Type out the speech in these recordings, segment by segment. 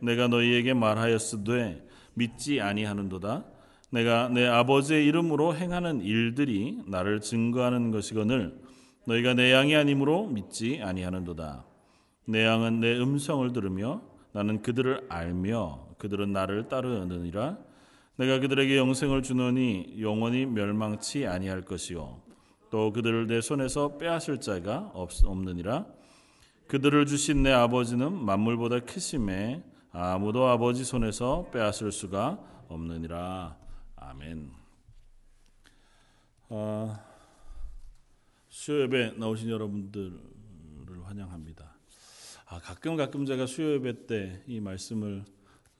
내가 너희에게 말하였으되 믿지 아니하는도다. 내가 내 아버지의 이름으로 행하는 일들이 나를 증거하는 것이거늘 너희가 내 양이 아니므로 믿지 아니하는도다. 내 양은 내 음성을 들으며 나는 그들을 알며 그들은 나를 따르느니라. 내가 그들에게 영생을 주노니 영원히 멸망치 아니할 것이요 또 그들을 내 손에서 빼앗을 자가 없느니라. 그들을 주신 내 아버지는 만물보다 크심에 아무도 아버지 손에서 빼앗을 수가 없느니라. 아멘. 아, 수요 예배 나오신 여러분들을 환영합니다. 아, 가끔 가끔 제가 수요 예배 때 이 말씀을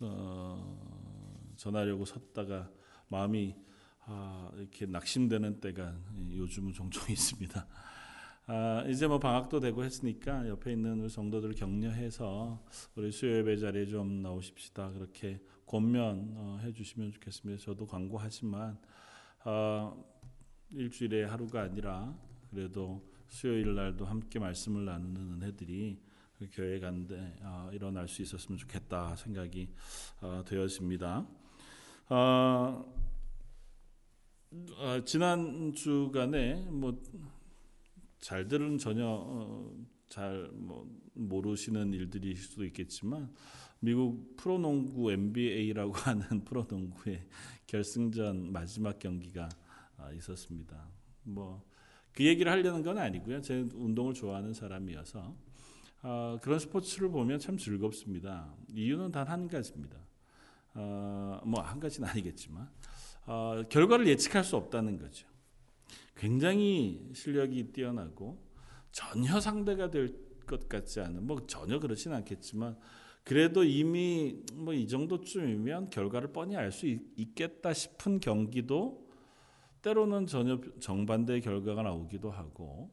어, 전하려고 섰다가 마음이 아, 이렇게 낙심되는 때가 요즘은 종종 있습니다. 아, 이제 뭐 방학도 되고 했으니까 옆에 있는 우리 성도들 격려해서 우리 수요 예배 자리에 좀 나오십시다. 그렇게 권면 어, 해주시면 좋겠습니다. 저도 광고하지만 어, 일주일에 하루가 아니라 그래도 수요일 날도 함께 말씀을 나누는 은혜들이 그 교회 간데 어, 일어날 수 있었으면 좋겠다 생각이 어, 되었습니다. 어, 어, 지난 주간에 뭐 잘들은 전혀 어, 잘 뭐 모르시는 일들일 수도 있겠지만 미국 프로농구 NBA라고 하는 프로농구의 결승전 마지막 경기가 아, 있었습니다. 뭐 그 얘기를 하려는 건 아니고요. 제 운동을 좋아하는 사람이어서 어, 그런 스포츠를 보면 참 즐겁습니다. 이유는 단 한 가지입니다. 어, 뭐한 가지는 아니겠지만 어, 결과를 예측할 수 없다는 거죠. 굉장히 실력이 뛰어나고 전혀 상대가 될 것 같지 않은 뭐 전혀 그렇진 않겠지만 그래도 이미 뭐 이 정도쯤이면 결과를 뻔히 알 수 있겠다 싶은 경기도 때로는 전혀 정반대의 결과가 나오기도 하고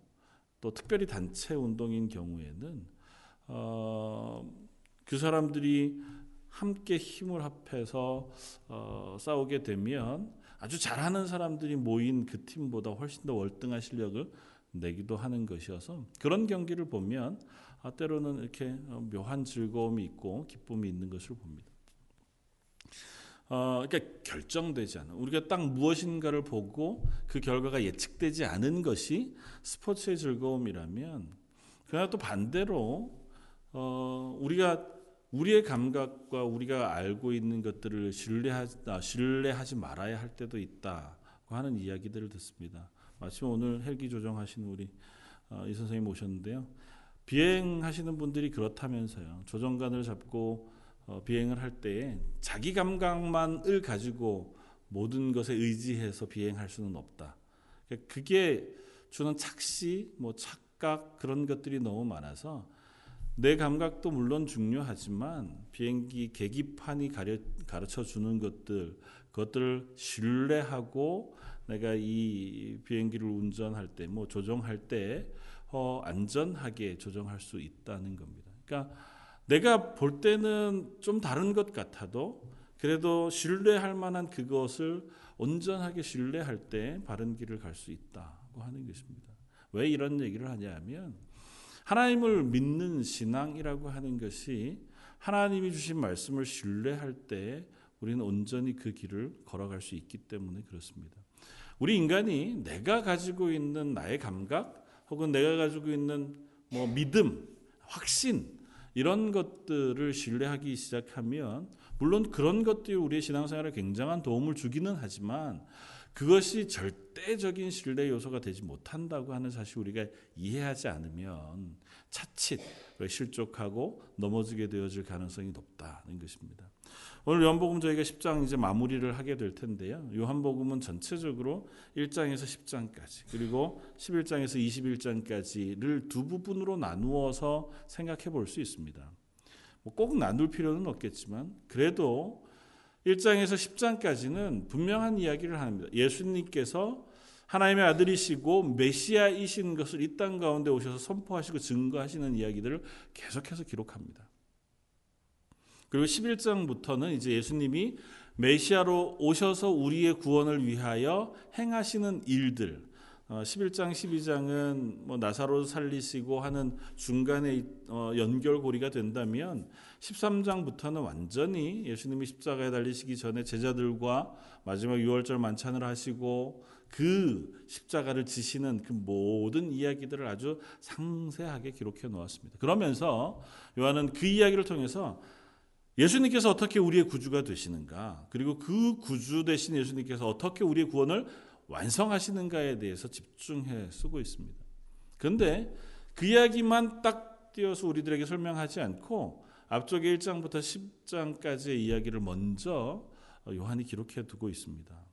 또 특별히 단체 운동인 경우에는 어, 그 사람들이 함께 힘을 합해서 어, 싸우게 되면 아주 잘하는 사람들이 모인 그 팀보다 훨씬 더 월등한 실력을 내기도 하는 것이어서 그런 경기를 보면 아, 때로는 이렇게 어, 묘한 즐거움이 있고 기쁨이 있는 것을 봅니다. 어, 그러니까 결정되지 않은 우리가 딱 무엇인가를 보고 그 결과가 예측되지 않은 것이 스포츠의 즐거움이라면 그러나 또 반대로 어, 우리가 우리의 감각과 우리가 알고 있는 것들을 신뢰하지, 아, 신뢰하지 말아야 할 때도 있다고 하는 이야기들을 듣습니다. 마침 오늘 헬기 조정하시는 우리 어, 이 선생님 오셨는데요. 비행하시는 분들이 그렇다면서요. 조정관을 잡고 어, 비행을 할 때에 자기 감각만을 가지고 모든 것에 의지해서 비행할 수는 없다. 그러니까 그게 주는 착시, 뭐 착각 그런 것들이 너무 많아서 내 감각도 물론 중요하지만 비행기 계기판이 가려, 가르쳐 주는 것들 그것들을 신뢰하고 내가 이 비행기를 운전할 때 뭐 조정할 때 어, 안전하게 조정할 수 있다는 겁니다. 그러니까 내가 볼 때는 좀 다른 것 같아도 그래도 신뢰할 만한 그것을 온전하게 신뢰할 때 바른 길을 갈 수 있다고 하는 것입니다. 왜 이런 얘기를 하냐면 하나님을 믿는 신앙이라고 하는 것이 하나님이 주신 말씀을 신뢰할 때 우리는 온전히 그 길을 걸어갈 수 있기 때문에 그렇습니다. 우리 인간이 내가 가지고 있는 나의 감각 혹은 내가 가지고 있는 뭐 믿음, 확신 이런 것들을 신뢰하기 시작하면 물론 그런 것들이 우리의 신앙생활에 굉장한 도움을 주기는 하지만 그것이 절대적인 신뢰 요소가 되지 못한다고 하는 사실 우리가 이해하지 않으면 차칫 실족하고 넘어지게 되어질 가능성이 높다는 것입니다. 오늘 요한복음 저희가 10장 이제 마무리를 하게 될 텐데요. 요한복음은 전체적으로 1장에서 10장까지 그리고 11장에서 21장까지를 두 부분으로 나누어서 생각해 볼 수 있습니다. 뭐꼭 나눌 필요는 없겠지만 그래도 1장에서 10장까지는 분명한 이야기를 합니다. 예수님께서 하나님의 아들이시고 메시아이신 것을 이 땅 가운데 오셔서 선포하시고 증거하시는 이야기들을 계속해서 기록합니다. 그리고 11장부터는 이제 예수님이 메시아로 오셔서 우리의 구원을 위하여 행하시는 일들, 11장, 12장은 뭐 나사로 살리시고 하는 중간에 어, 연결고리가 된다면 13장부터는 완전히 예수님이 십자가에 달리시기 전에 제자들과 마지막 6월절 만찬을 하시고 그 십자가를 지시는 그 모든 이야기들을 아주 상세하게 기록해 놓았습니다. 그러면서 요한은 그 이야기를 통해서 예수님께서 어떻게 우리의 구주가 되시는가, 그리고 그 구주 되신 예수님께서 어떻게 우리의 구원을 완성하시는가에 대해서 집중해 쓰고 있습니다. 그런데 그 이야기만 딱 띄어서 우리들에게 설명하지 않고 앞쪽에 1장부터 10장까지의 이야기를 먼저 요한이 기록해 두고 있습니다.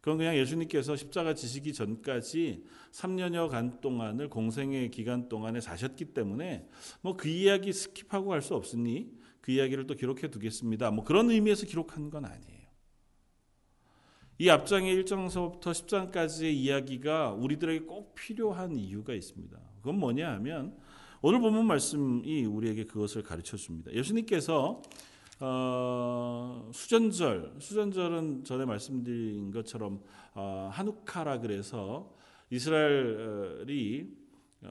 그건 그냥 예수님께서 십자가 지시기 전까지 3년여 간 동안을 공생애 기간 동안에 사셨기 때문에 뭐 그 이야기 skip하고 갈 수 없으니 그 이야기를 또 기록해 두겠습니다. 뭐 그런 의미에서 기록한 건 아니에요. 이 앞장의 1장서부터 10장까지의 이야기가 우리들에게 꼭 필요한 이유가 있습니다. 그건 뭐냐 하면 오늘 본문 말씀이 우리에게 그것을 가르쳐 줍니다. 예수님께서 어, 수전절, 수전절은 전에 말씀드린 것처럼 어, 하누카라 그래서 이스라엘이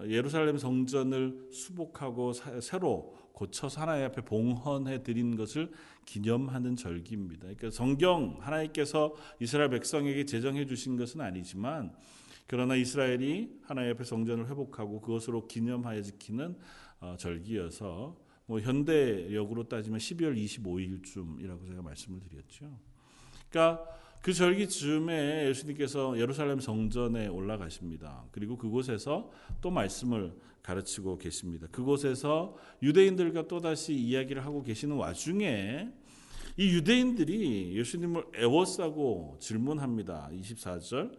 예루살렘 성전을 수복하고 사, 새로 고쳐서 하나님 앞에 봉헌해 드린 것을 기념하는 절기입니다. 그러니까 성경 하나님께서 이스라엘 백성에게 제정해 주신 것은 아니지만 그러나 이스라엘이 하나님 앞에 성전을 회복하고 그것으로 기념하여 지키는 어, 절기여서 뭐 현대역으로 따지면 12월 25일쯤이라고 제가 말씀을 드렸죠. 그러니까 그 절기 즈음에 예수님께서 예루살렘 성전에 올라가십니다. 그리고 그곳에서 또 말씀을 가르치고 계십니다. 그곳에서 유대인들과 또다시 이야기를 하고 계시는 와중에 이 유대인들이 예수님을 애워싸고 질문합니다. 24절.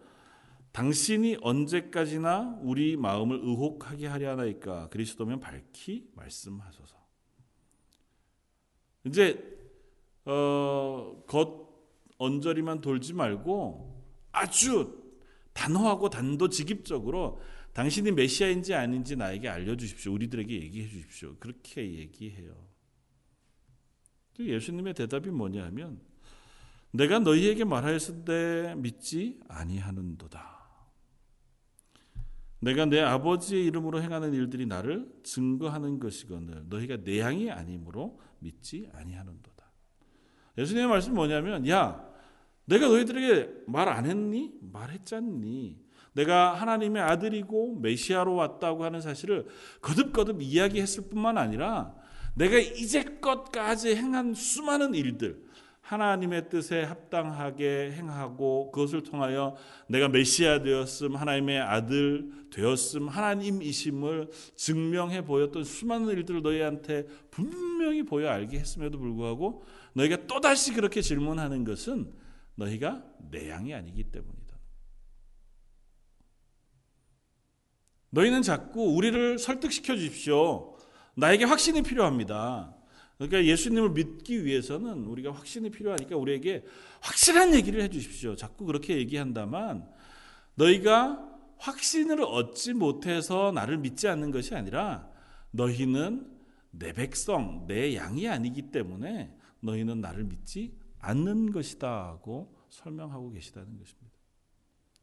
당신이 언제까지나 우리 마음을 의혹하게 하려 하나이까 그리스도면 밝히 말씀하소서. 이제 어, 겉 언저리만 돌지 말고 아주 단호하고 단도직입적으로 당신이 메시아인지 아닌지 나에게 알려주십시오. 우리들에게 얘기해 주십시오. 그렇게 얘기해요. 예수님의 대답이 뭐냐 하면 내가 너희에게 말하였을 때 믿지 아니하는도다. 내가 내 아버지의 이름으로 행하는 일들이 나를 증거하는 것이거늘 너희가 내 양이 아니므로 믿지 아니하는도다. 예수님의 말씀 뭐냐면 야 내가 너희들에게 말 안 했니? 말했잖니. 내가 하나님의 아들이고 메시아로 왔다고 하는 사실을 거듭거듭 이야기했을 뿐만 아니라 내가 이제껏까지 행한 수많은 일들 하나님의 뜻에 합당하게 행하고 그것을 통하여 내가 메시아 되었음, 하나님의 아들 되었음, 하나님이심을 증명해 보였던 수많은 일들을 너희한테 분명히 보여 알게 했음에도 불구하고 너희가 또다시 그렇게 질문하는 것은 너희가 내 양이 아니기 때문이다. 너희는 자꾸 우리를 설득시켜 주십시오. 나에게 확신이 필요합니다. 그러니까 예수님을 믿기 위해서는 우리가 확신이 필요하니까 우리에게 확실한 얘기를 해 주십시오. 자꾸 그렇게 얘기한다만 너희가 확신을 얻지 못해서 나를 믿지 않는 것이 아니라 너희는 내 백성, 내 양이 아니기 때문에 너희는 나를 믿지 않는 것이다 하고 설명하고 계시다는 것입니다.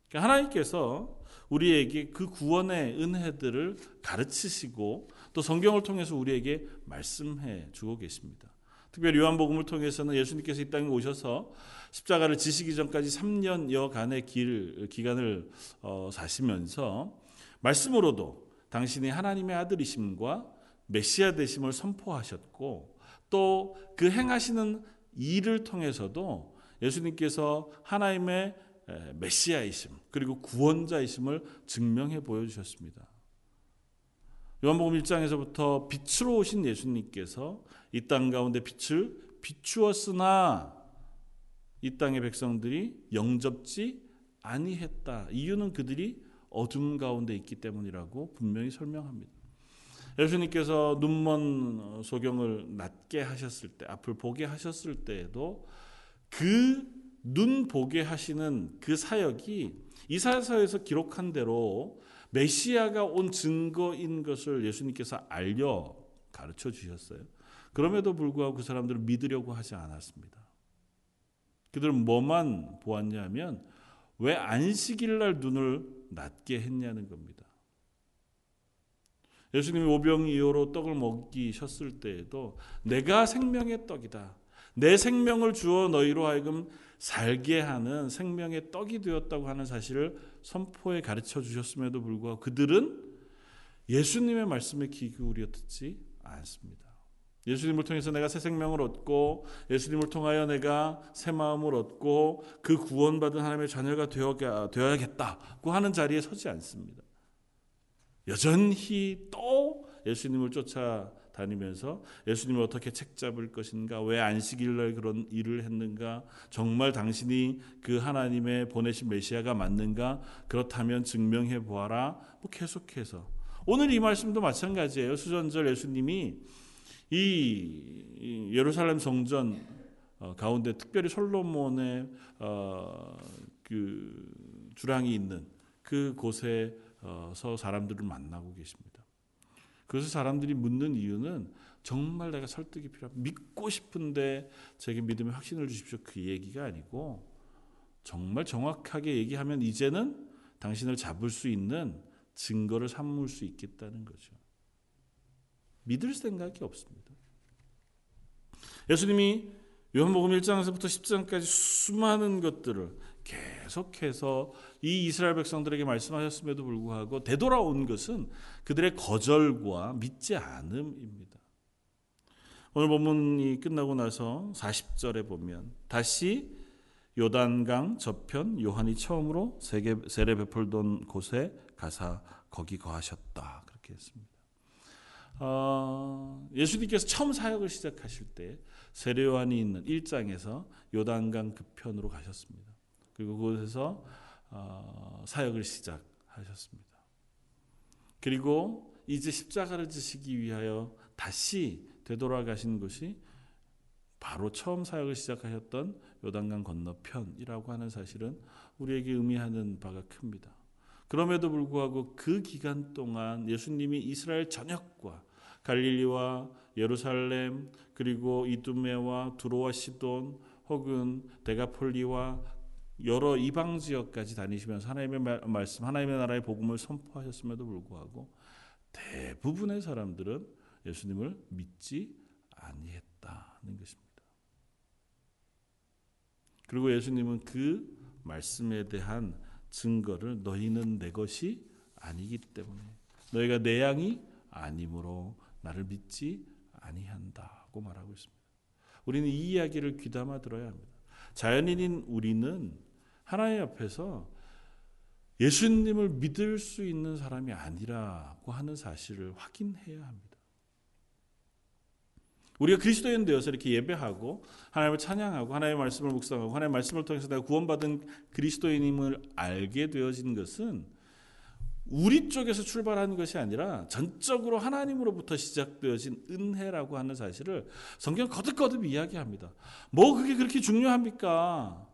그러니까 하나님께서 우리에게 그 구원의 은혜들을 가르치시고 또 성경을 통해서 우리에게 말씀해 주고 계십니다. 특별히 요한복음을 통해서는 예수님께서 이 땅에 오셔서 십자가를 지시기 전까지 3년여간의 길, 기간을 어, 사시면서 말씀으로도 당신이 하나님의 아들이심과 메시아 되심을 선포하셨고 또 그 행하시는 일을 통해서도 예수님께서 하나님의 메시아이심 그리고 구원자이심을 증명해 보여주셨습니다. 요한복음 1장에서부터 빛으로 오신 예수님께서 이 땅 가운데 빛을 비추었으나 이 땅의 백성들이 영접지 아니했다. 이유는 그들이 어둠 가운데 있기 때문이라고 분명히 설명합니다. 예수님께서 눈먼 소경을 낫게 하셨을 때, 앞을 보게 하셨을 때에도 그 눈 보게 하시는 그 사역이 이사야서에서 기록한 대로 메시아가 온 증거인 것을 예수님께서 알려 가르쳐 주셨어요. 그럼에도 불구하고 그 사람들을 믿으려고 하지 않았습니다. 그들은 뭐만 보았냐면 왜 안식일 날 눈을 낫게 했냐는 겁니다. 예수님이 오병이어로 떡을 먹이셨을 때에도 내가 생명의 떡이다. 내 생명을 주어 너희로 하여금 살게 하는 생명의 떡이 되었다고 하는 사실을 선포에 가르쳐 주셨음에도 불구하고 그들은 예수님의 말씀에 귀 기울여 듣지 않습니다. 예수님을 통해서 내가 새 생명을 얻고 예수님을 통하여 내가 새 마음을 얻고 그 구원받은 하나님의 자녀가 되어야겠다고 하는 자리에 서지 않습니다. 여전히 또 예수님을 쫓아 다니면서 예수님을 어떻게 책 잡을 것인가, 왜 안식일날 그런 일을 했는가, 정말 당신이 그 하나님의 보내신 메시아가 맞는가, 그렇다면 증명해 보아라. 뭐 계속해서 오늘 이 말씀도 마찬가지예요. 수전절 예수님이 이 예루살렘 성전 어, 가운데 특별히 솔로몬의 어, 그 주랑이 있는 그 곳에서 사람들을 만나고 계십니다. 그래서 사람들이 묻는 이유는 정말 내가 설득이 필요 믿고 싶은데 제게 믿음의 확신을 주십시오. 그 얘기가 아니고 정말 정확하게 얘기하면 이제는 당신을 잡을 수 있는 증거를 삼을 수 있겠다는 거죠. 믿을 생각이 없습니다. 예수님이 요한복음 1장에서부터 10장까지 수많은 것들을 계속해서 이 이스라엘 백성들에게 말씀하셨음에도 불구하고 되돌아온 것은 그들의 거절과 믿지 않음입니다. 오늘 본문이 끝나고 나서 40절에 보면 다시 요단강 저편 요한이 처음으로 세례 베풀던 곳에 가사 거기 거하셨다 그렇게 했습니다. 어, 예수님께서 처음 사역을 시작하실 때 세례 요한이 있는 1장에서 요단강 그편으로 가셨습니다. 그리고 그곳에서 어, 사역을 시작하셨습니다. 그리고 이제 십자가를 지시기 위하여 다시 되돌아가신 곳이 바로 처음 사역을 시작하셨던 요단강 건너편이라고 하는 사실은 우리에게 의미하는 바가 큽니다. 그럼에도 불구하고 그 기간 동안 예수님이 이스라엘 전역과 갈릴리와 예루살렘 그리고 이두메와 두로와 시돈 혹은 데가폴리와 여러 이방 지역까지 다니시면서 하나님의 말씀, 하나님의 나라의 복음을 선포하셨음에도 불구하고 대부분의 사람들은 예수님을 믿지 아니했다는 것입니다. 그리고 예수님은 그 말씀에 대한 증거를 너희는 내 것이 아니기 때문에 너희가 내 양이 아니므로 나를 믿지 아니한다고 말하고 있습니다. 우리는 이 이야기를 귀담아 들어야 합니다. 자연인인 우리는 하나님 앞에서 예수님을 믿을 수 있는 사람이 아니라고 하는 사실을 확인해야 합니다. 우리가 그리스도인 되어서 이렇게 예배하고 하나님을 찬양하고 하나님의 말씀을 묵상하고 하나님의 말씀을 통해서 내가 구원받은 그리스도인임을 알게 되어진 것은 우리 쪽에서 출발하는 것이 아니라 전적으로 하나님으로부터 시작되어진 은혜라고 하는 사실을 성경 거듭거듭 이야기합니다. 뭐 그게 그렇게 중요합니까?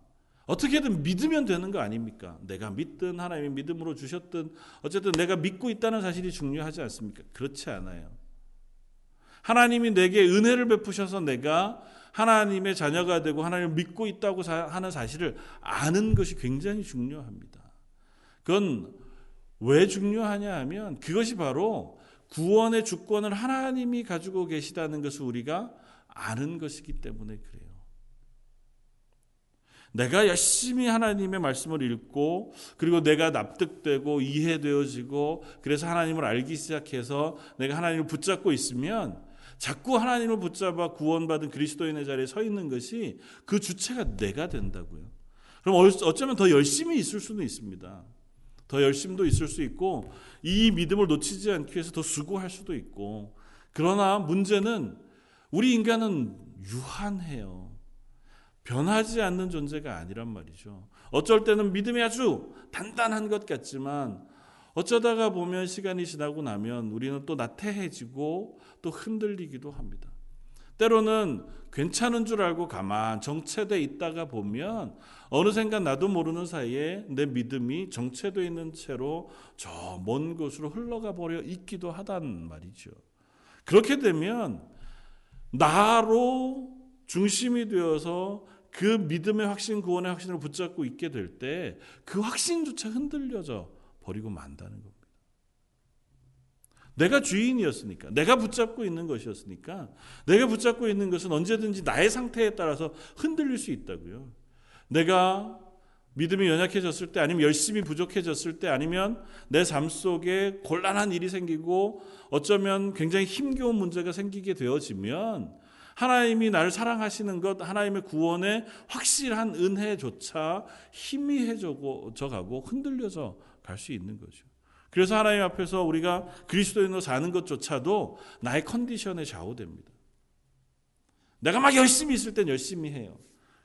어떻게든 믿으면 되는 거 아닙니까? 내가 믿든 하나님이 믿음으로 주셨든 어쨌든 내가 믿고 있다는 사실이 중요하지 않습니까? 그렇지 않아요. 하나님이 내게 은혜를 베푸셔서 내가 하나님의 자녀가 되고 하나님을 믿고 있다고 하는 사실을 아는 것이 굉장히 중요합니다. 그건 왜 중요하냐 하면 그것이 바로 구원의 주권을 하나님이 가지고 계시다는 것을 우리가 아는 것이기 때문에 그래요. 내가 열심히 하나님의 말씀을 읽고 그리고 내가 납득되고 이해되어지고 그래서 하나님을 알기 시작해서 내가 하나님을 붙잡고 있으면 자꾸 하나님을 붙잡아 구원받은 그리스도인의 자리에 서 있는 것이 그 주체가 내가 된다고요. 그럼 어쩌면 더 열심히 있을 수는 있습니다. 더 열심도 있을 수 있고 이 믿음을 놓치지 않기 위해서 더 수고할 수도 있고 그러나 문제는 우리 인간은 유한해요. 변하지 않는 존재가 아니란 말이죠. 어쩔 때는 믿음이 아주 단단한 것 같지만 어쩌다가 보면 시간이 지나고 나면 우리는 또 나태해지고 또 흔들리기도 합니다. 때로는 괜찮은 줄 알고 가만 정체돼 있다가 보면 어느샌가 나도 모르는 사이에 내 믿음이 정체돼 있는 채로 저 먼 곳으로 흘러가 버려 있기도 하단 말이죠. 그렇게 되면 나로 중심이 되어서 그 믿음의 확신, 구원의 확신을 붙잡고 있게 될 때 그 확신조차 흔들려져 버리고 만다는 겁니다. 내가 주인이었으니까, 내가 붙잡고 있는 것이었으니까, 내가 붙잡고 있는 것은 언제든지 나의 상태에 따라서 흔들릴 수 있다고요. 내가 믿음이 연약해졌을 때, 아니면 열심히 부족해졌을 때, 아니면 내 삶 속에 곤란한 일이 생기고, 어쩌면 굉장히 힘겨운 문제가 생기게 되어지면, 하나님이 나를 사랑하시는 것, 하나님의 구원의 확실한 은혜조차 희미해져 가고 흔들려져 갈수 있는 거죠. 그래서 하나님 앞에서 우리가 그리스도인으로 사는 것조차도 나의 컨디션에 좌우됩니다. 내가 막 열심히 있을 땐 열심히 해요.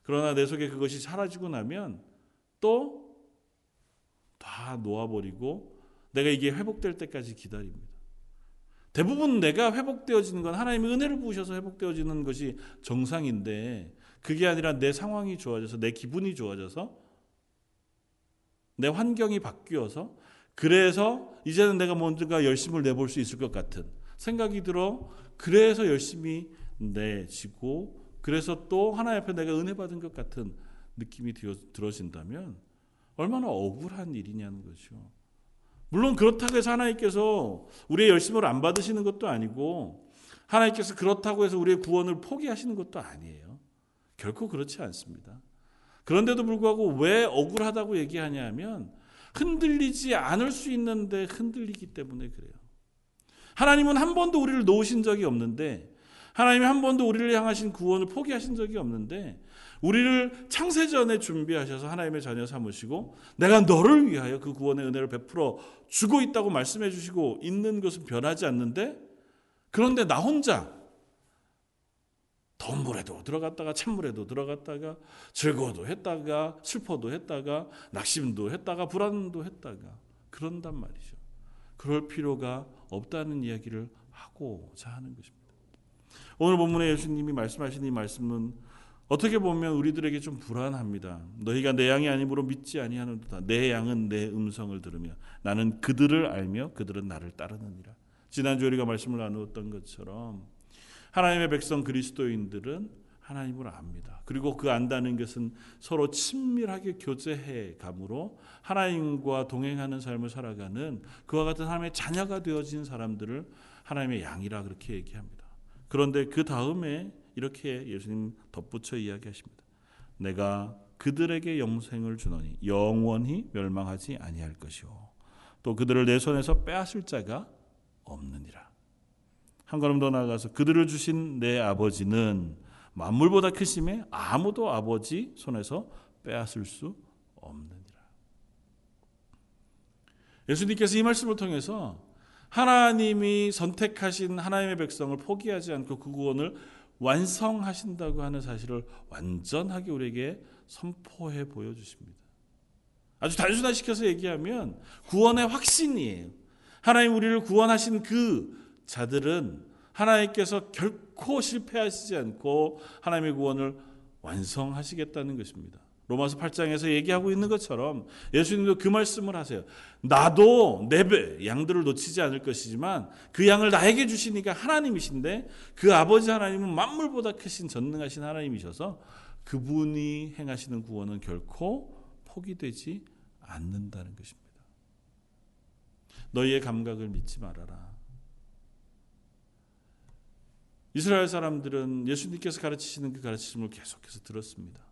그러나 내 속에 그것이 사라지고 나면 또 다 놓아버리고 내가 이게 회복될 때까지 기다립니다. 대부분 내가 회복되어지는 건 하나님의 은혜를 부으셔서 회복되어지는 것이 정상인데 그게 아니라 내 상황이 좋아져서 내 기분이 좋아져서 내 환경이 바뀌어서 그래서 이제는 내가 뭔가 열심을 내볼 수 있을 것 같은 생각이 들어 그래서 열심히 내지고 그래서 또 하나님 앞에 내가 은혜 받은 것 같은 느낌이 들어진다면 얼마나 억울한 일이냐는 거죠. 물론 그렇다고 해서 하나님께서 우리의 열심을 안 받으시는 것도 아니고 하나님께서 그렇다고 해서 우리의 구원을 포기하시는 것도 아니에요. 결코 그렇지 않습니다. 그런데도 불구하고 왜 억울하다고 얘기하냐 하면 흔들리지 않을 수 있는데 흔들리기 때문에 그래요. 하나님은 한 번도 우리를 놓으신 적이 없는데 하나님이 한 번도 우리를 향하신 구원을 포기하신 적이 없는데 우리를 창세전에 준비하셔서 하나님의 자녀 삼으시고 내가 너를 위하여 그 구원의 은혜를 베풀어 주고 있다고 말씀해 주시고 있는 것은 변하지 않는데 그런데 나 혼자 물에도 들어갔다가 찬물에도 들어갔다가 즐거워도 했다가 슬퍼도 했다가 낙심도 했다가 불안도 했다가 그런단 말이죠. 그럴 필요가 없다는 이야기를 하고자 하는 것입니다. 오늘 본문에 예수님이 말씀하신 이 말씀은 어떻게 보면 우리들에게 좀 불안합니다. 너희가 내 양이 아니므로 믿지 아니하는도다. 내 양은 내 음성을 들으며 나는 그들을 알며 그들은 나를 따르느니라. 지난주 우리가 말씀을 나누었던 것처럼 하나님의 백성 그리스도인들은 하나님을 압니다. 그리고 그 안다는 것은 서로 친밀하게 교제해 감으로 하나님과 동행하는 삶을 살아가는 그와 같은 하나님의 자녀가 되어진 사람들을 하나님의 양이라 그렇게 얘기합니다. 그런데 그 다음에 이렇게 예수님 덧붙여 이야기하십니다. 내가 그들에게 영생을 주노니 영원히 멸망하지 아니할 것이요 또 그들을 내 손에서 빼앗을 자가 없느니라. 한 걸음 더 나아가서 그들을 주신 내 아버지는 만물보다 크심에 아무도 아버지 손에서 빼앗을 수 없느니라. 예수님께서 이 말씀을 통해서 하나님이 선택하신 하나님의 백성을 포기하지 않고 그 구원을 완성하신다고 하는 사실을 완전하게 우리에게 선포해 보여주십니다. 아주 단순화시켜서 얘기하면 구원의 확신이에요. 하나님 우리를 구원하신 그 자들은 하나님께서 결코 실패하시지 않고 하나님의 구원을 완성하시겠다는 것입니다. 로마서 8장에서 얘기하고 있는 것처럼 예수님도 그 말씀을 하세요. 나도 내 양들을 놓치지 않을 것이지만 그 양을 나에게 주시니까 하나님이신데 그 아버지 하나님은 만물보다 크신 전능하신 하나님이셔서 그분이 행하시는 구원은 결코 포기되지 않는다는 것입니다. 너희의 감각을 믿지 말아라. 이스라엘 사람들은 예수님께서 가르치시는 그 가르침을 계속해서 들었습니다.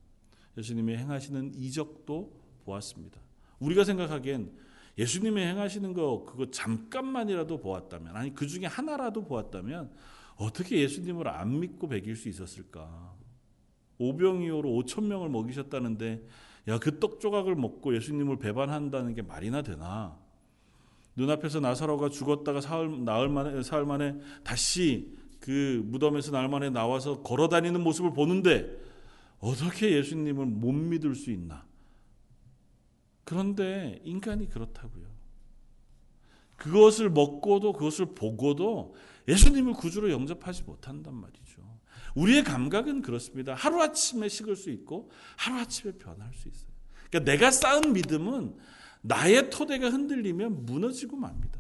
예수님이 행하시는 이적도 보았습니다. 우리가 생각하기엔 예수님이 행하시는 거 그거 잠깐만이라도 보았다면 아니 그 중에 하나라도 보았다면 어떻게 예수님을 안 믿고 배길 수 있었을까? 오병이어로 5천 명을 먹이셨다는데 야 그 떡 조각을 먹고 예수님을 배반한다는 게 말이나 되나? 눈앞에서 나사로가 죽었다가 사흘 나흘 만에 사흘 만에 다시 그 무덤에서 날 만에 나와서 걸어 다니는 모습을 보는데 어떻게 예수님을 못 믿을 수 있나? 그런데 인간이 그렇다고요. 그것을 먹고도 그것을 보고도 예수님을 구주로 영접하지 못한단 말이죠. 우리의 감각은 그렇습니다. 하루아침에 식을 수 있고 하루아침에 변할 수 있어요. 그러니까 내가 쌓은 믿음은 나의 토대가 흔들리면 무너지고 맙니다.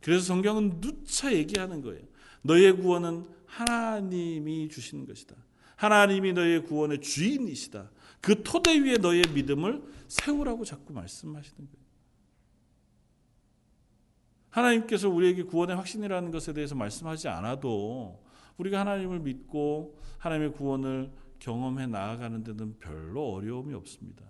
그래서 성경은 누차 얘기하는 거예요. 너의 구원은 하나님이 주시는 것이다. 하나님이 너의 구원의 주인이시다. 그 토대 위에 너의 믿음을 세우라고 자꾸 말씀하시는 거예요. 하나님께서 우리에게 구원의 확신이라는 것에 대해서 말씀하지 않아도 우리가 하나님을 믿고 하나님의 구원을 경험해 나아가는 데는 별로 어려움이 없습니다.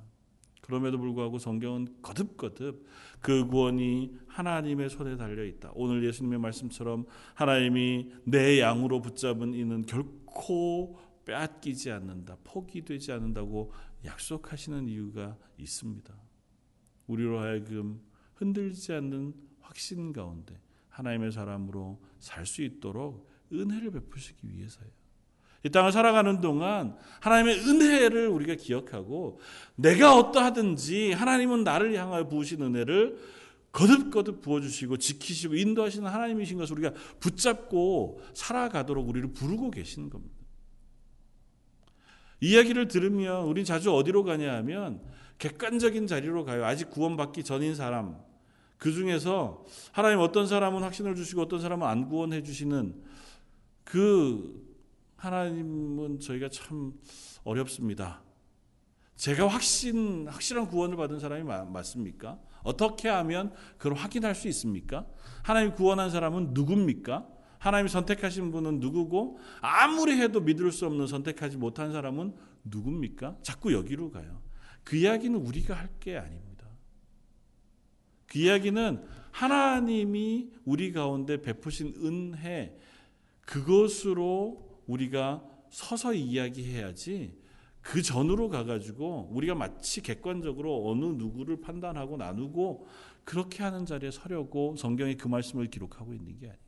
그럼에도 불구하고 성경은 거듭거듭 그 구원이 하나님의 손에 달려 있다. 오늘 예수님의 말씀처럼 하나님이 내 양으로 붙잡은 이는 결코 빼앗기지 않는다. 포기되지 않는다고 약속하시는 이유가 있습니다. 우리로 하여금 흔들리지 않는 확신 가운데 하나님의 사람으로 살 수 있도록 은혜를 베푸시기 위해서예요. 이 땅을 살아가는 동안 하나님의 은혜를 우리가 기억하고 내가 어떠하든지 하나님은 나를 향하여 부으신 은혜를 거듭거듭 부어주시고 지키시고 인도하시는 하나님이신 것을 우리가 붙잡고 살아가도록 우리를 부르고 계시는 겁니다. 이야기를 들으면 우린 자주 어디로 가냐 하면 객관적인 자리로 가요. 아직 구원받기 전인 사람. 그 중에서 하나님 어떤 사람은 확신을 주시고 어떤 사람은 안 구원해 주시는 그 하나님은 저희가 참 어렵습니다. 제가 확신, 확실한 구원을 받은 사람이 맞습니까? 어떻게 하면 그걸 확인할 수 있습니까? 하나님 구원한 사람은 누굽니까? 하나님이 선택하신 분은 누구고 아무리 해도 믿을 수 없는 선택하지 못한 사람은 누굽니까? 자꾸 여기로 가요. 그 이야기는 우리가 할 게 아닙니다. 그 이야기는 하나님이 우리 가운데 베푸신 은혜 그것으로 우리가 서서 이야기해야지 그 전으로 가가지고 우리가 마치 객관적으로 어느 누구를 판단하고 나누고 그렇게 하는 자리에 서려고 성경이 그 말씀을 기록하고 있는 게 아니에요.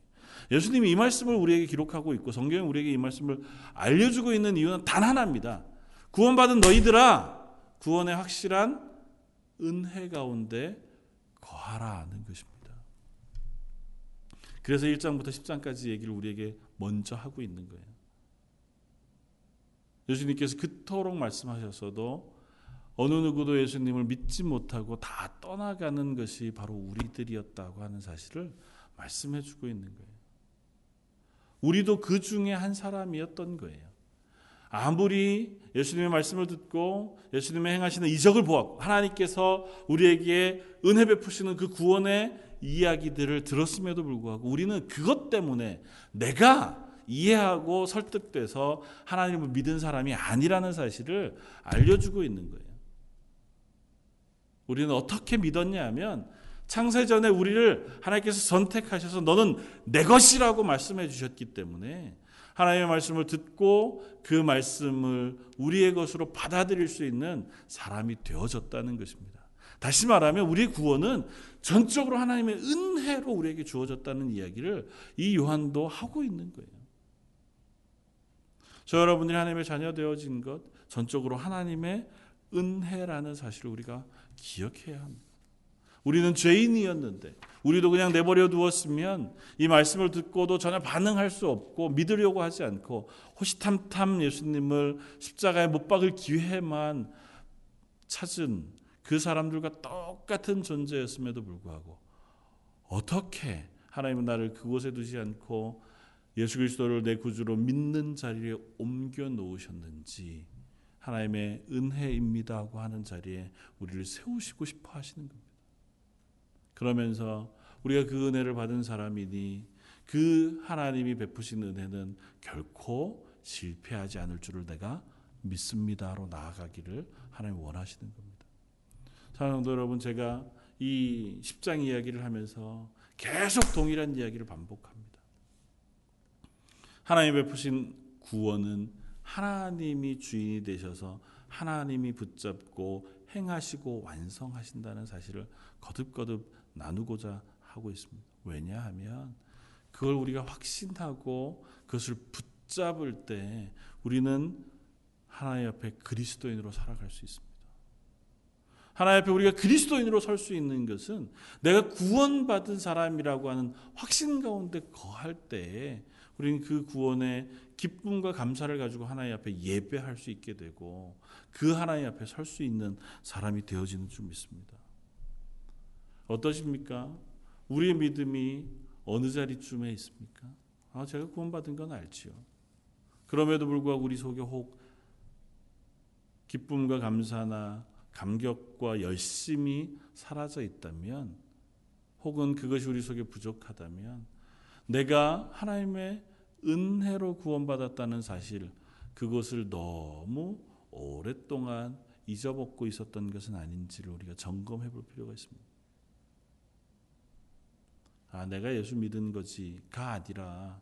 예수님이 이 말씀을 우리에게 기록하고 있고 성경이 우리에게 이 말씀을 알려주고 있는 이유는 단 하나입니다. 구원받은 너희들아 구원의 확실한 은혜 가운데 거하라는 것입니다. 그래서 1장부터 10장까지 얘기를 우리에게 먼저 하고 있는 거예요. 예수님께서 그토록 말씀하셨어도 어느 누구도 예수님을 믿지 못하고 다 떠나가는 것이 바로 우리들이었다고 하는 사실을 말씀해 주고 있는 거예요. 우리도 그 중에 한 사람이었던 거예요. 아무리 예수님의 말씀을 듣고 예수님의 행하시는 이적을 보았고 하나님께서 우리에게 은혜 베푸시는 그 구원의 이야기들을 들었음에도 불구하고 우리는 그것 때문에 내가 이해하고 설득돼서 하나님을 믿은 사람이 아니라는 사실을 알려주고 있는 거예요. 우리는 어떻게 믿었냐 하면 창세전에 우리를 하나님께서 선택하셔서 너는 내 것이라고 말씀해 주셨기 때문에 하나님의 말씀을 듣고 그 말씀을 우리의 것으로 받아들일 수 있는 사람이 되어졌다는 것입니다. 다시 말하면 우리 구원은 전적으로 하나님의 은혜로 우리에게 주어졌다는 이야기를 이 요한도 하고 있는 거예요. 저 여러분들이 하나님의 자녀 되어진 것 전적으로 하나님의 은혜라는 사실을 우리가 기억해야 합니다. 우리는 죄인이었는데 우리도 그냥 내버려 두었으면 이 말씀을 듣고도 전혀 반응할 수 없고 믿으려고 하지 않고 호시탐탐 예수님을 십자가에 못 박을 기회만 찾은 그 사람들과 똑같은 존재였음에도 불구하고 어떻게 하나님은 나를 그곳에 두지 않고 예수 그리스도를 내 구주로 믿는 자리에 옮겨 놓으셨는지 하나님의 은혜입니다 하고 하는 자리에 우리를 세우시고 싶어 하시는 겁니다. 그러면서 우리가 그 은혜를 받은 사람이니 그 하나님이 베푸신 은혜는 결코 실패하지 않을 줄을 내가 믿습니다로 나아가기를 하나님 원하시는 겁니다. 사랑도 여러분 제가 이 10장 이야기를 하면서 계속 동일한 이야기를 반복합니다. 하나님 베푸신 구원은 하나님이 주인이 되셔서 하나님이 붙잡고 행하시고 완성하신다는 사실을 거듭거듭 나누고자 하고 있습니다. 왜냐하면 그걸 우리가 확신하고 그것을 붙잡을 때 우리는 하나님 앞에 그리스도인으로 살아갈 수 있습니다. 하나님 앞에 우리가 그리스도인으로 설 수 있는 것은 내가 구원받은 사람이라고 하는 확신 가운데 거할 때에 우리는 그 구원의 기쁨과 감사를 가지고 하나님 앞에 예배할 수 있게 되고 그 하나님 앞에 설 수 있는 사람이 되어지는 줄 믿습니다. 어떠십니까? 우리의 믿음이 어느 자리쯤에 있습니까? 아, 제가 구원받은 건 알지요. 그럼에도 불구하고 우리 속에 혹 기쁨과 감사나 감격과 열심이 사라져 있다면 혹은 그것이 우리 속에 부족하다면 내가 하나님의 은혜로 구원받았다는 사실 그것을 너무 오랫동안 잊어먹고 있었던 것은 아닌지를 우리가 점검해 볼 필요가 있습니다. 아, 내가 예수 믿은 거지가 아니라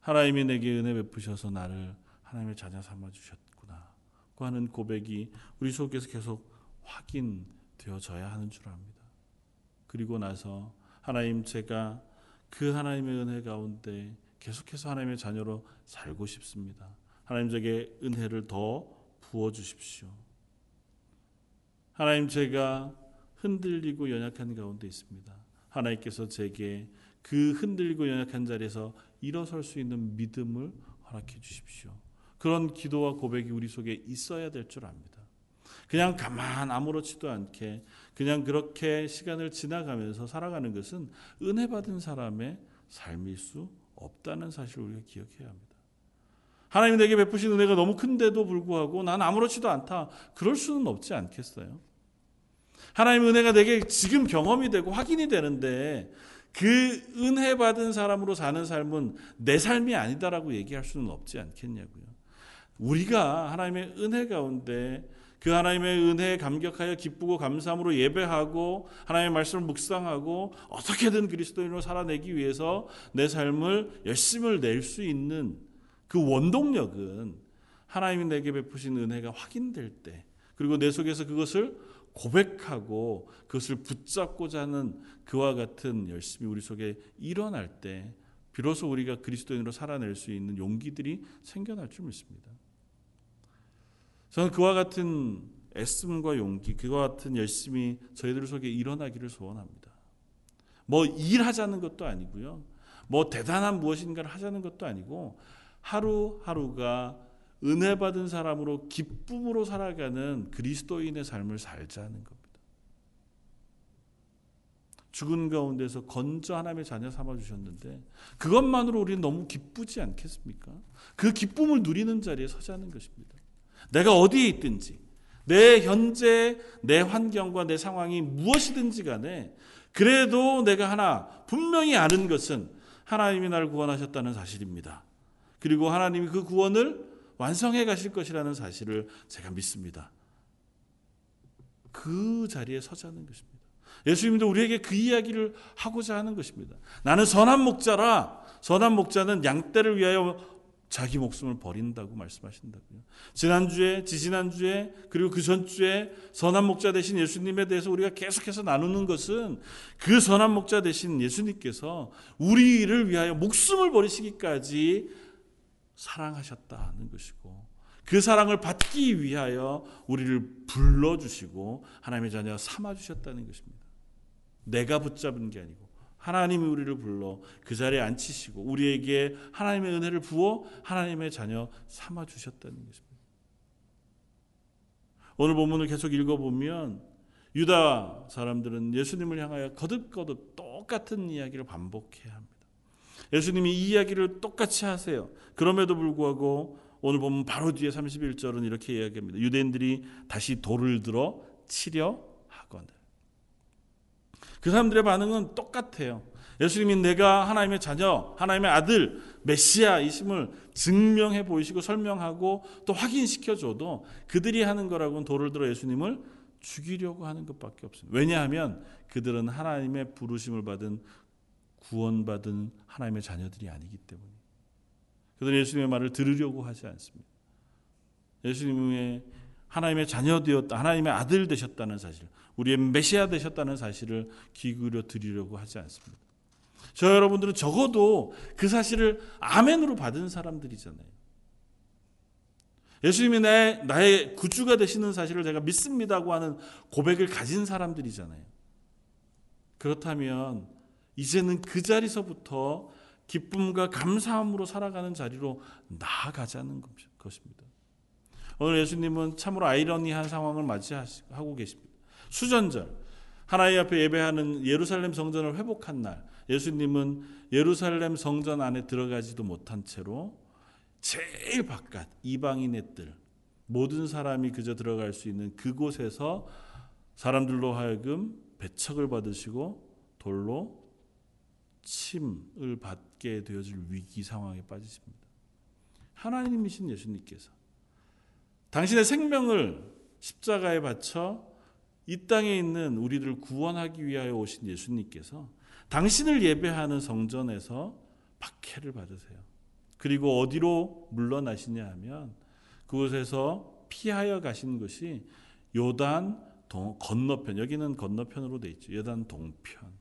하나님이 내게 은혜 베푸셔서 나를 하나님의 자녀 삼아 주셨구나. 그 하는 고백이 우리 속에서 계속 확인되어져야 하는 줄 압니다. 그리고 나서 하나님 제가 그 하나님의 은혜 가운데 계속해서 하나님의 자녀로 살고 싶습니다. 하나님 제게 은혜를 더 부어 주십시오. 하나님 제가 흔들리고 연약한 가운데 있습니다. 하나님께서 제게 그 흔들리고 연약한 자리에서 일어설 수 있는 믿음을 허락해 주십시오. 그런 기도와 고백이 우리 속에 있어야 될 줄 압니다. 그냥 가만 아무렇지도 않게 그냥 그렇게 시간을 지나가면서 살아가는 것은 은혜 받은 사람의 삶일 수 없다는 사실을 우리가 기억해야 합니다. 하나님이 내게 베푸신 은혜가 너무 큰데도 불구하고 난 아무렇지도 않다. 그럴 수는 없지 않겠어요? 하나님의 은혜가 내게 지금 경험이 되고 확인이 되는데 그 은혜 받은 사람으로 사는 삶은 내 삶이 아니다라고 얘기할 수는 없지 않겠냐고요. 우리가 하나님의 은혜 가운데 그 하나님의 은혜에 감격하여 기쁘고 감사함으로 예배하고 하나님의 말씀을 묵상하고 어떻게든 그리스도인으로 살아내기 위해서 내 삶을 열심을 낼 수 있는 그 원동력은 하나님이 내게 베푸신 은혜가 확인될 때 그리고 내 속에서 그것을 고백하고 그것을 붙잡고자 하는 그와 같은 열심이 우리 속에 일어날 때 비로소 우리가 그리스도인으로 살아낼 수 있는 용기들이 생겨날 줄 믿습니다. 저는 그와 같은 애씀과 용기, 그와 같은 열심이 저희들 속에 일어나기를 소원합니다. 뭐 일하자는 것도 아니고요. 뭐 대단한 무엇인가를 하자는 것도 아니고 하루하루가 은혜 받은 사람으로 기쁨으로 살아가는 그리스도인의 삶을 살자는 겁니다. 죽은 가운데서 건져 하나님의 자녀 삼아 주셨는데 그것만으로 우리는 너무 기쁘지 않겠습니까? 그 기쁨을 누리는 자리에 서자는 것입니다. 내가 어디에 있든지 내 현재 내 환경과 내 상황이 무엇이든지 간에 그래도 내가 하나 분명히 아는 것은 하나님이 나를 구원하셨다는 사실입니다. 그리고 하나님이 그 구원을 완성해 가실 것이라는 사실을 제가 믿습니다. 그 자리에 서자는 것입니다. 예수님도 우리에게 그 이야기를 하고자 하는 것입니다. 나는 선한 목자라 선한 목자는 양떼를 위하여 자기 목숨을 버린다고 말씀하신다고요. 지난주에, 지지난주에, 그리고 그 전주에 선한 목자 되신 예수님에 대해서 우리가 계속해서 나누는 것은 그 선한 목자 되신 예수님께서 우리를 위하여 목숨을 버리시기까지 사랑하셨다는 것이고 그 사랑을 받기 위하여 우리를 불러주시고 하나님의 자녀 삼아주셨다는 것입니다. 내가 붙잡은 게 아니고 하나님이 우리를 불러 그 자리에 앉히시고 우리에게 하나님의 은혜를 부어 하나님의 자녀 삼아주셨다는 것입니다. 오늘 본문을 계속 읽어보면 유다 사람들은 예수님을 향하여 거듭거듭 똑같은 이야기를 반복해야 합니다. 예수님이 이 이야기를 똑같이 하세요. 그럼에도 불구하고 오늘 보면 바로 뒤에 31절은 이렇게 이야기합니다. 유대인들이 다시 돌을 들어 치려 하거늘. 그 사람들의 반응은 똑같아요. 예수님이 내가 하나님의 자녀, 하나님의 아들, 메시아이심을 증명해 보이시고 설명하고 또 확인시켜 줘도 그들이 하는 거라고는 돌을 들어 예수님을 죽이려고 하는 것밖에 없습니다. 왜냐하면 그들은 하나님의 부르심을 받은 구원받은 하나님의 자녀들이 아니기 때문에 그들은 예수님의 말을 들으려고 하지 않습니다. 예수님의 하나님의 자녀 되었다, 하나님의 아들 되셨다는 사실, 우리의 메시아 되셨다는 사실을 기울여 드리려고 하지 않습니다. 저 여러분들은 적어도 그 사실을 아멘으로 받은 사람들이잖아요. 예수님이 내, 나의 구주가 되시는 사실을 제가 믿습니다고 하는 고백을 가진 사람들이잖아요. 그렇다면 이제는 그 자리서부터 기쁨과 감사함으로 살아가는 자리로 나아가자는 것입니다. 오늘 예수님은 참으로 아이러니한 상황을 맞이하고 계십니다. 수전절 하나님 앞에 예배하는 예루살렘 성전을 회복한 날 예수님은 예루살렘 성전 안에 들어가지도 못한 채로 제일 바깥 이방인의 뜰 모든 사람이 그저 들어갈 수 있는 그곳에서 사람들로 하여금 배척을 받으시고 돌로 침을 받게 되어질 위기 상황에 빠지십니다. 하나님이신 예수님께서 당신의 생명을 십자가에 바쳐 이 땅에 있는 우리를 구원하기 위하여 오신 예수님께서 당신을 예배하는 성전에서 박해를 받으세요. 그리고 어디로 물러나시냐 하면 그곳에서 피하여 가신 것이 요단 동, 건너편 여기는 건너편으로 돼 있죠. 요단 동편.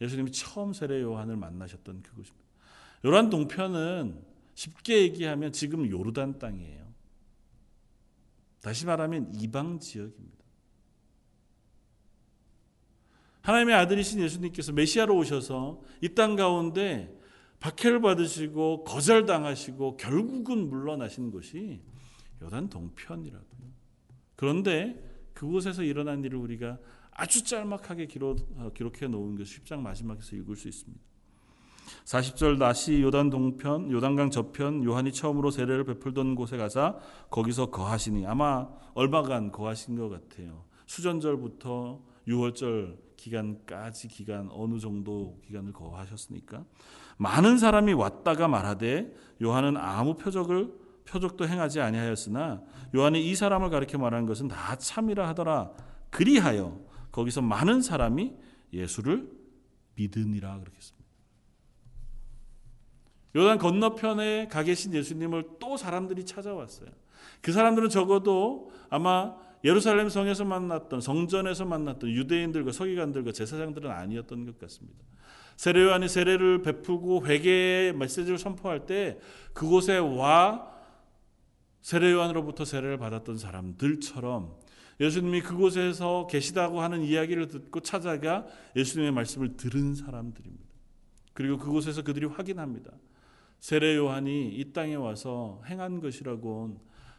예수님이 처음 세례 요한을 만나셨던 그곳입니다. 요단 동편은 쉽게 얘기하면 지금 요르단 땅이에요. 다시 말하면 이방 지역입니다. 하나님의 아들이신 예수님께서 메시아로 오셔서 이 땅 가운데 박해를 받으시고 거절당하시고 결국은 물러나신 곳이 요단 동편이라고요. 그런데 그곳에서 일어난 일을 우리가 아주 짤막하게 기록, 어, 기록 해 놓은 것이 10장 마지막에서 읽을 수 있습니다. 40절 다시 요단 동편, 요단강 저편 요한이 처음으로 세례를 베풀던 곳에 가서 거기서 거하시니 아마 얼마간 거하신 것 같아요. 수전절부터 6월절 기간까지 기간 어느 정도 기간을 거하셨으니까 많은 사람이 왔다가 말하되 요한은 아무 표적을 표적도 행하지 아니하였으나 요한이 이 사람을 가리켜 말하는 것은 다 참이라 하더라 그리하여 거기서 많은 사람이 예수를 믿으니라 그렇겠습니다. 요단 건너편에 가 계신 예수님을 또 사람들이 찾아왔어요. 그 사람들은 적어도 아마 예루살렘 성에서 만났던 성전에서 만났던 유대인들과 서기관들과 제사장들은 아니었던 것 같습니다. 세례요한이 세례를 베푸고 회개의 메시지를 선포할 때 그곳에 와 세례요한으로부터 세례를 받았던 사람들처럼 예수님이 그곳에서 계시다고 하는 이야기를 듣고 찾아가 예수님의 말씀을 들은 사람들입니다. 그리고 그곳에서 그들이 확인합니다. 세례 요한이 이 땅에 와서 행한 것이라곤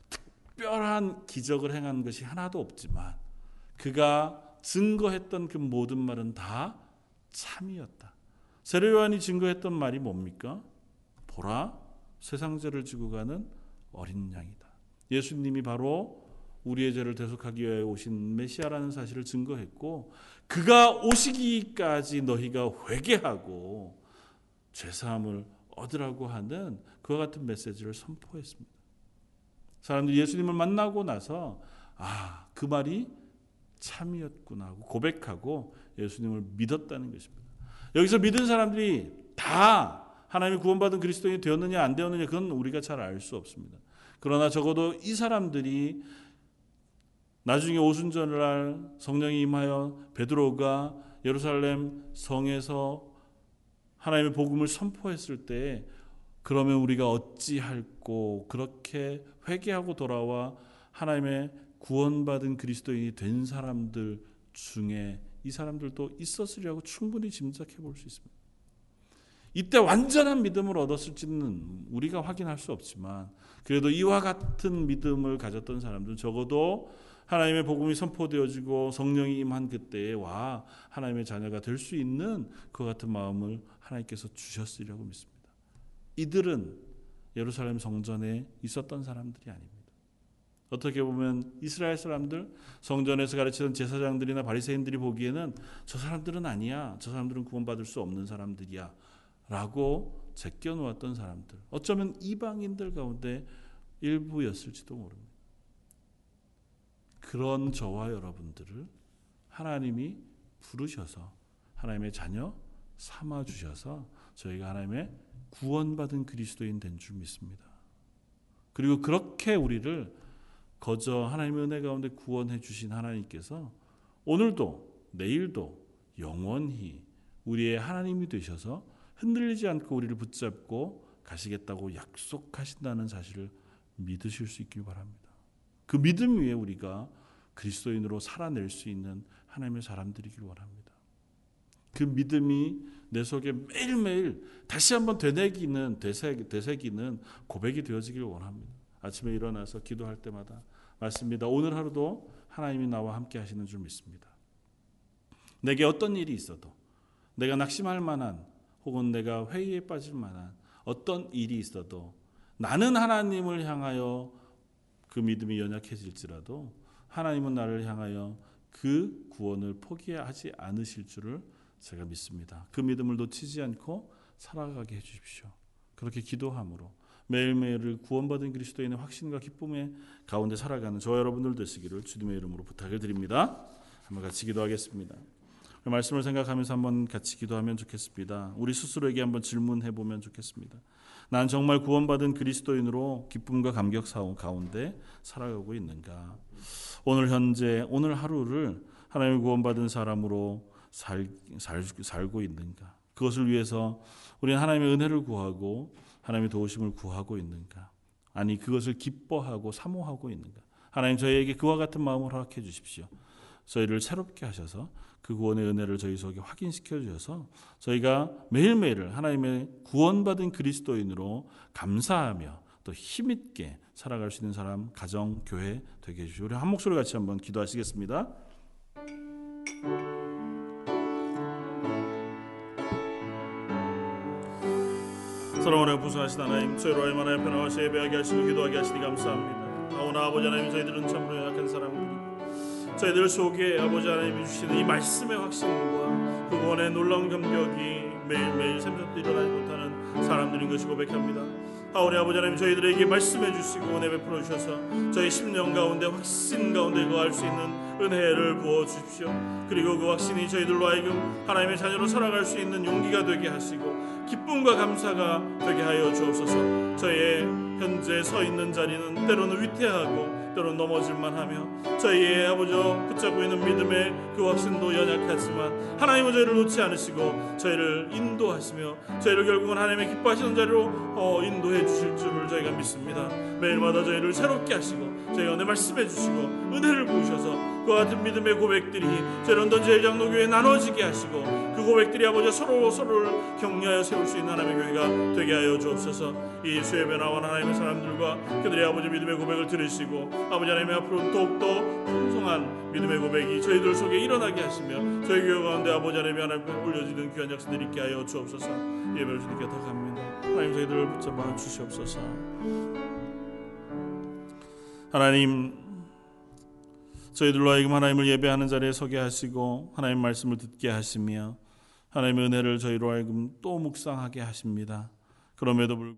특별한 기적을 행한 것이 하나도 없지만 그가 증거했던 그 모든 말은 다 참이었다. 세례 요한이 증거했던 말이 뭡니까? 보라 세상 죄를 지고 가는 어린 양이다. 예수님이 바로 우리의 죄를 대속하기 위해 오신 메시아라는 사실을 증거했고 그가 오시기까지 너희가 회개하고 죄 사함을 얻으라고 하는 그와 같은 메시지를 선포했습니다. 사람들이 예수님을 만나고 나서 아, 그 말이 참이었구나 하고 고백하고 예수님을 믿었다는 것입니다. 여기서 믿은 사람들이 다 하나님이 구원받은 그리스도인이 되었느냐 안 되었느냐 그건 우리가 잘 알 수 없습니다. 그러나 적어도 이 사람들이 나중에 오순절을 날 성령이 임하여 베드로가 예루살렘 성에서 하나님의 복음을 선포했을 때 그러면 우리가 어찌할꼬 그렇게 회개하고 돌아와 하나님의 구원받은 그리스도인이 된 사람들 중에 이 사람들도 있었으리라고 충분히 짐작해 볼 수 있습니다. 이때 완전한 믿음을 얻었을지는 우리가 확인할 수 없지만 그래도 이와 같은 믿음을 가졌던 사람들은 적어도 하나님의 복음이 선포되어지고 성령이 임한 그때에 와 하나님의 자녀가 될 수 있는 그 같은 마음을 하나님께서 주셨으리라고 믿습니다. 이들은 예루살렘 성전에 있었던 사람들이 아닙니다. 어떻게 보면 이스라엘 사람들 성전에서 가르치던 제사장들이나 바리새인들이 보기에는 저 사람들은 아니야. 저 사람들은 구원받을 수 없는 사람들이야. 라고 제껴 놓았던 사람들. 어쩌면 이방인들 가운데 일부였을지도 모릅니다. 그런 저와 여러분들을 하나님이 부르셔서 하나님의 자녀 삼아 주셔서 저희가 하나님의 구원받은 그리스도인 된 줄 믿습니다. 그리고 그렇게 우리를 거저 하나님의 은혜 가운데 구원해 주신 하나님께서 오늘도 내일도 영원히 우리의 하나님이 되셔서 흔들리지 않고 우리를 붙잡고 가시겠다고 약속하신다는 사실을 믿으실 수 있길 바랍니다. 그 믿음 위에 우리가 그리스도인으로 살아낼 수 있는 하나님의 사람들이길 원합니다. 그 믿음이 내 속에 매일매일 다시 한번 되새기는 되새기 는 고백이 되어지길 원합니다. 아침에 일어나서 기도할 때마다 맞습니다. 오늘 하루도 하나님이 나와 함께 하시는 줄 믿습니다. 내게 어떤 일이 있어도 내가 낙심할 만한 혹은 내가 회의에 빠질 만한 어떤 일이 있어도 나는 하나님을 향하여 그 믿음이 연약해질지라도 하나님은 나를 향하여 그 구원을 포기하지 않으실 줄을 제가 믿습니다. 그 믿음을 놓치지 않고 살아가게 해 주십시오. 그렇게 기도함으로 매일매일을 구원받은 그리스도인의 확신과 기쁨의 가운데 살아가는 저 여러분들 되시기를 주님의 이름으로 부탁을 드립니다. 한번 같이 기도하겠습니다. 그 말씀을 생각하면서 한번 같이 기도하면 좋겠습니다. 우리 스스로에게 한번 질문해 보면 좋겠습니다. 난 정말 구원받은 그리스도인으로 기쁨과 감격 가운데 살아가고 있는가? 오늘 현재 오늘 하루를 하나님의 구원받은 사람으로 살, 살, 살고 있는가? 그것을 위해서 우리는 하나님의 은혜를 구하고 하나님의 도우심을 구하고 있는가? 아니 그것을 기뻐하고 사모하고 있는가? 하나님 저희에게 그와 같은 마음을 허락해 주십시오. 저희를 새롭게 하셔서 그 구원의 은혜를 저희 속에 확인시켜 주셔서 저희가 매일매일 하나님의 구원받은 그리스도인으로 감사하며 또 힘있게 살아갈 수 있는 사람, 가정, 교회 되게 해주시오. 우리 한 목소리 같이 한번 기도하시겠습니다. 사랑하는 부수하신 하나님, 저희로 얼마나 편안하시 예배하게 하시고 기도하게 하시니 감사합니다. 아오나 아버지 하나님, 저희들은 참으로 약한 사람들이 저희들 속에 아버지 하나님이 주시는 이 말씀의 확신과 그 구원의 놀라운 감격이 매일매일 샘솟도 일어나지 못하는 사람들인 것이 고백합니다. 하오리 아버지 하나님 저희들에게 말씀해 주시고 은혜 베풀어 주셔서 저희 심령 가운데 확신 가운데 거할 수 있는 은혜를 부어 주십시오. 그리고 그 확신이 저희들로 하여금 하나님의 자녀로 살아갈 수 있는 용기가 되게 하시고 기쁨과 감사가 되게 하여 주옵소서. 저희의 현재 서 있는 자리는 때로는 위태하고 때로 넘어질만 하며 저희의 아버지 붙잡고 있는 믿음의 그 확신도 연약하지만 하나님은 저희를 놓지 않으시고 저희를 인도하시며 저희를 결국은 하나님의 기뻐하시는 자리로 어, 인도해 주실 줄을 저희가 믿습니다. 매일마다 저희를 새롭게 하시고 저희가 내 말씀해 주시고 은혜를 부으셔서 그와 같은 믿음의 고백들이 저희 런던 제일장로교회에 나눠지게 하시고 그 고백들이 아버지 서로 서로를 격려하여 세울 수 있는 하나님의 교회가 되게 하여 주옵소서. 이 수협에 나온 하나님의 사람들과 그들의 아버지 믿음의 고백을 들으시고 아버지 하나님 앞으로 더욱더 풍성한 믿음의 고백이 저희들 속에 일어나게 하시며 저희 교회 가운데 아버지 하나님 하나님 올려지는 귀한 약속들 있게 하여 주옵소서. 예배를 주님께 탁합니다. 하나님 저희들을 붙잡아 주시옵소서. 하나님 저희들로 하여금 하나님을 예배하는 자리에 서게 하시고 하나님 말씀을 듣게 하시며 하나님의 은혜를 저희로 하여금 또 묵상하게 하십니다. 그럼에도 불구하고